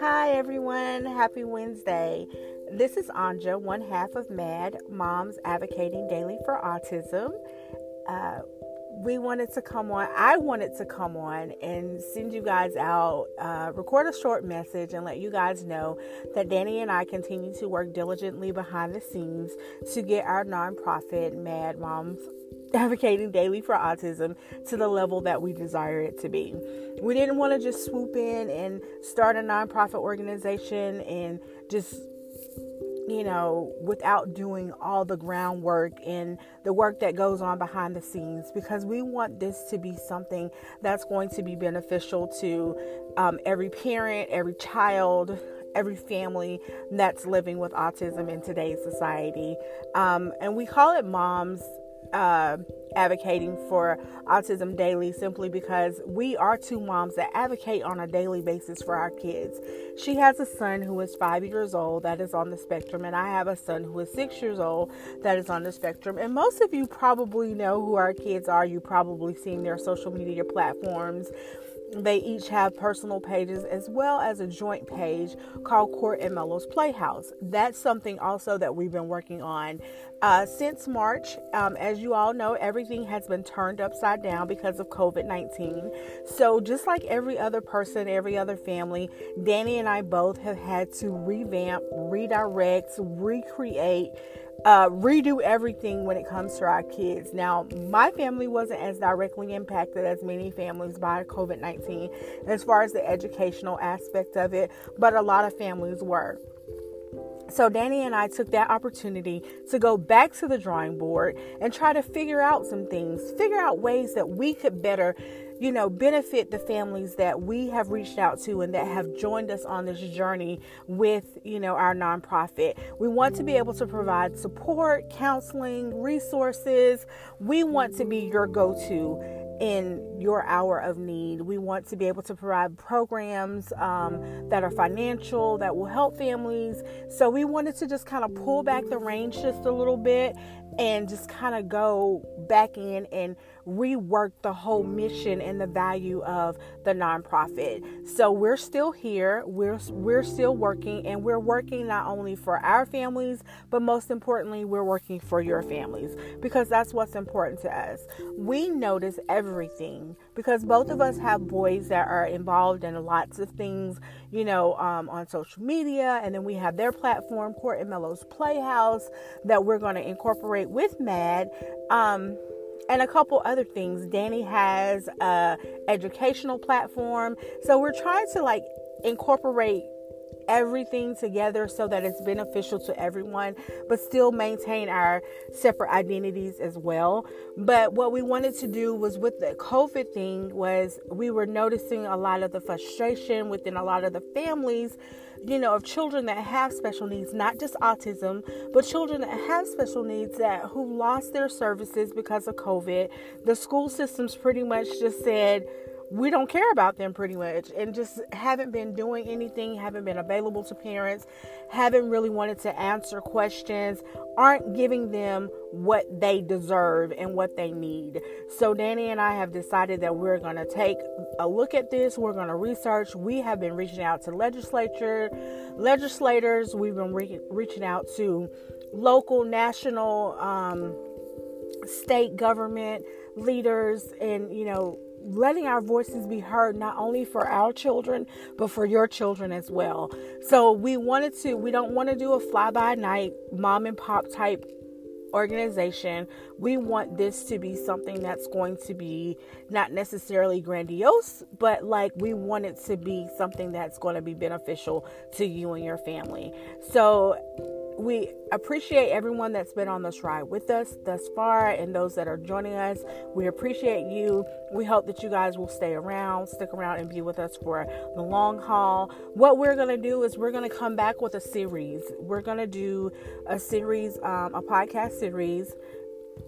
Hi, everyone. Happy Wednesday. This is Anja, one half of MAD, Moms Advocating Daily for Autism. Uh, we wanted to come on, I wanted to come on and send you guys out, uh, record a short message and let you guys know that Danny and I continue to work diligently behind the scenes to get our nonprofit, Mad Moms advocating daily for autism to the level that we desire it to be. We didn't want to just swoop in and start a nonprofit organization and just you know, without doing all the groundwork and the work that goes on behind the scenes because we want this to be something that's going to be beneficial to um, every parent, every child, every family that's living with autism in today's society. Um, and we call it Moms uh, advocating for Autism Daily simply because we are two moms that advocate on a daily basis for our kids. She has a son who is five years old that is on the spectrum, and I have a son who is six years old that is on the spectrum. And most of you probably know who our kids are. You probably seen their social media platforms they each have personal pages as well as a joint page called Court and Mellows Playhouse. That's something also that we've been working on uh, since March. Um, as you all know, everything has been turned upside down because of COVID 19. So, just like every other person, every other family, Danny and I both have had to revamp, redirect, recreate uh, redo everything when it comes to our kids. Now, my family wasn't as directly impacted as many families by COVID 19 as far as the educational aspect of it, but a lot of families were. So, Danny and I took that opportunity to go back to the drawing board and try to figure out some things, figure out ways that we could better you know, benefit the families that we have reached out to and that have joined us on this journey with, you know, our nonprofit. We want to be able to provide support, counseling, resources. We want to be your go to in your hour of need. We want to be able to provide programs um, that are financial, that will help families. So we wanted to just kind of pull back the range just a little bit and just kind of go back in and rework the whole mission and the value of the nonprofit. So we're still here. We're we're still working and we're working not only for our families, but most importantly, we're working for your families because that's what's important to us. We notice everything because both of us have boys that are involved in lots of things, you know, um, on social media, and then we have their platform, Court and Mellows Playhouse, that we're going to incorporate with MAD. Um, and a couple other things. Danny has a educational platform. So we're trying to like incorporate everything together so that it's beneficial to everyone, but still maintain our separate identities as well. But what we wanted to do was with the COVID thing was we were noticing a lot of the frustration within a lot of the families you know, of children that have special needs, not just autism, but children that have special needs that who lost their services because of COVID. The school systems pretty much just said, we don't care about them pretty much and just haven't been doing anything, haven't been available to parents, haven't really wanted to answer questions, aren't giving them what they deserve and what they need. So, Danny and I have decided that we're going to take a look at this. We're going to research. We have been reaching out to legislature, legislators. We've been re- reaching out to local, national, um, state government leaders, and you know letting our voices be heard not only for our children but for your children as well. So we wanted to we don't want to do a fly by night mom and pop type organization. We want this to be something that's going to be not necessarily grandiose, but like we want it to be something that's going to be beneficial to you and your family. So we appreciate everyone that's been on this ride with us thus far and those that are joining us. We appreciate you. We hope that you guys will stay around, stick around, and be with us for the long haul. What we're going to do is we're going to come back with a series. We're going to do a series, um, a podcast series,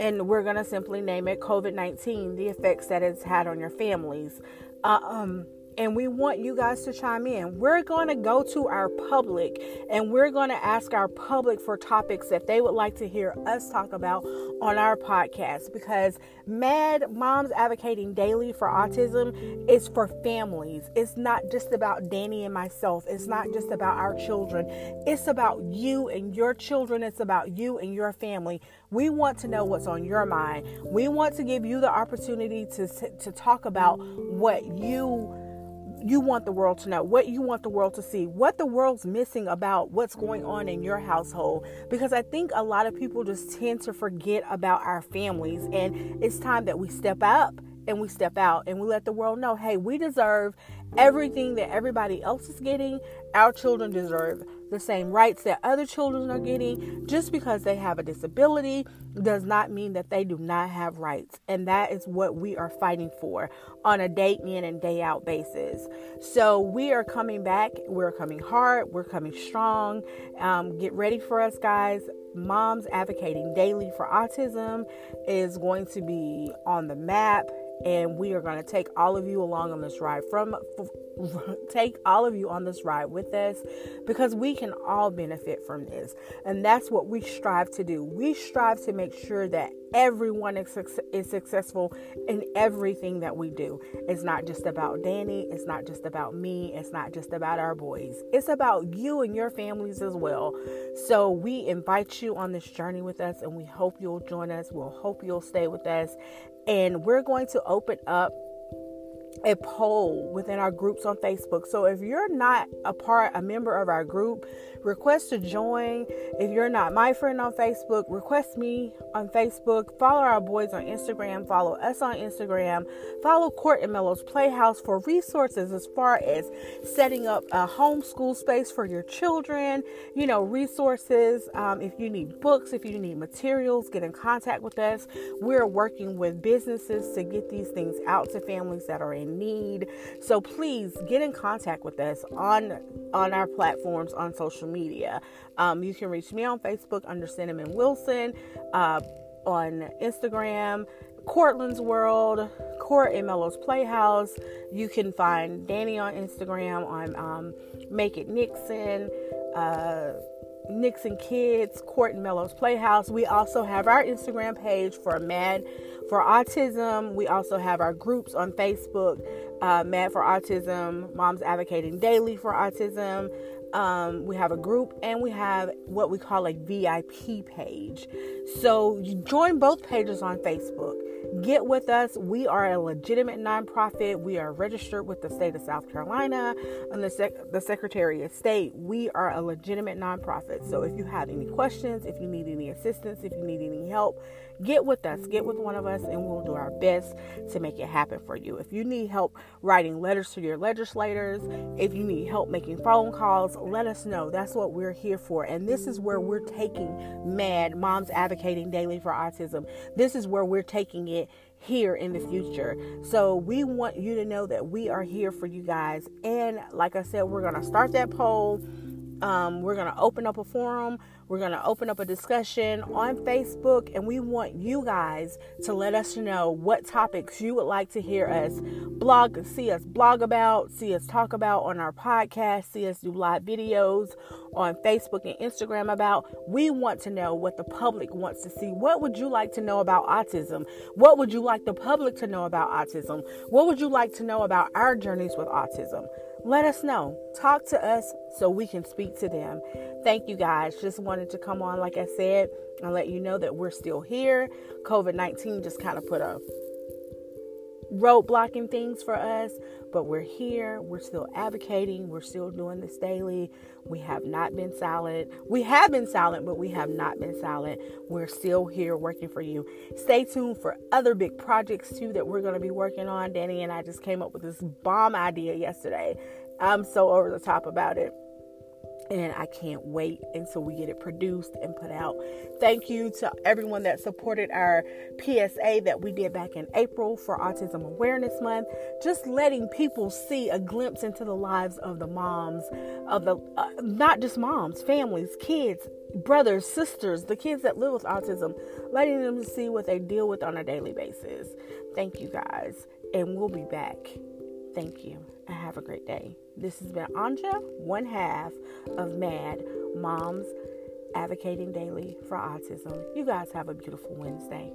and we're going to simply name it COVID 19 The Effects That It's Had on Your Families. Uh, um, and we want you guys to chime in. We're going to go to our public and we're going to ask our public for topics that they would like to hear us talk about on our podcast because Mad Moms Advocating Daily for Autism is for families. It's not just about Danny and myself, it's not just about our children. It's about you and your children, it's about you and your family. We want to know what's on your mind. We want to give you the opportunity to, to talk about what you you want the world to know, what you want the world to see, what the world's missing about what's going on in your household. Because I think a lot of people just tend to forget about our families, and it's time that we step up and we step out and we let the world know hey, we deserve everything that everybody else is getting. Our children deserve the same rights that other children are getting. Just because they have a disability does not mean that they do not have rights. And that is what we are fighting for on a day in and day out basis. So we are coming back. We're coming hard. We're coming strong. Um, get ready for us, guys. Moms Advocating Daily for Autism is going to be on the map and we are going to take all of you along on this ride from take all of you on this ride with us because we can all benefit from this. And that's what we strive to do. We strive to make sure that everyone is, is successful in everything that we do. It's not just about danny. It's not just about me. It's not just about our boys. It's about you and your families as well. So we invite you on this journey with us and we hope you'll join us. We'll hope you'll stay with us and we're going to open up a poll within our groups on Facebook. So if you're not a part, a member of our group, request to join. If you're not my friend on Facebook, request me on Facebook. Follow our boys on Instagram. Follow us on Instagram. Follow Court and Mello's Playhouse for resources as far as setting up a homeschool space for your children. You know, resources. Um, if you need books, if you need materials, get in contact with us. We're working with businesses to get these things out to families that are in need. So please get in contact with us on on our platforms on social media. Um, you can reach me on Facebook under Cinnamon Wilson, uh, on Instagram, Cortland's World, Court and Playhouse. You can find Danny on Instagram on um, Make It Nixon. Uh, Nixon Kids, Court and Mello's Playhouse. We also have our Instagram page for Mad for Autism. We also have our groups on Facebook, uh, Mad for Autism, Moms Advocating Daily for Autism. Um, we have a group and we have what we call a VIP page. So you join both pages on Facebook. Get with us. We are a legitimate nonprofit. We are registered with the state of South Carolina and the, sec- the Secretary of State. We are a legitimate nonprofit. So if you have any questions, if you need any assistance, if you need any help, get with us, get with one of us, and we'll do our best to make it happen for you. If you need help writing letters to your legislators, if you need help making phone calls, let us know. That's what we're here for. And this is where we're taking MAD, Moms Advocating Daily for Autism. This is where we're taking it here in the future. So we want you to know that we are here for you guys. And like I said, we're going to start that poll. Um, we're going to open up a forum we're going to open up a discussion on Facebook, and we want you guys to let us know what topics you would like to hear us blog, see us blog about, see us talk about on our podcast, see us do live videos on Facebook and Instagram about. We want to know what the public wants to see. What would you like to know about autism? What would you like the public to know about autism? What would you like to know about our journeys with autism? Let us know. Talk to us so we can speak to them. Thank you guys. Just wanted to come on, like I said, and let you know that we're still here. COVID 19 just kind of put a roadblocking things for us, but we're here. We're still advocating. We're still doing this daily. We have not been silent. We have been silent, but we have not been silent. We're still here working for you. Stay tuned for other big projects too that we're going to be working on. Danny and I just came up with this bomb idea yesterday. I'm so over the top about it and I can't wait until we get it produced and put out. Thank you to everyone that supported our PSA that we did back in April for Autism Awareness Month. Just letting people see a glimpse into the lives of the moms, of the uh, not just moms, families, kids, brothers, sisters, the kids that live with autism, letting them see what they deal with on a daily basis. Thank you guys, and we'll be back Thank you and have a great day. This has been Anja, one half of MAD Moms Advocating Daily for Autism. You guys have a beautiful Wednesday.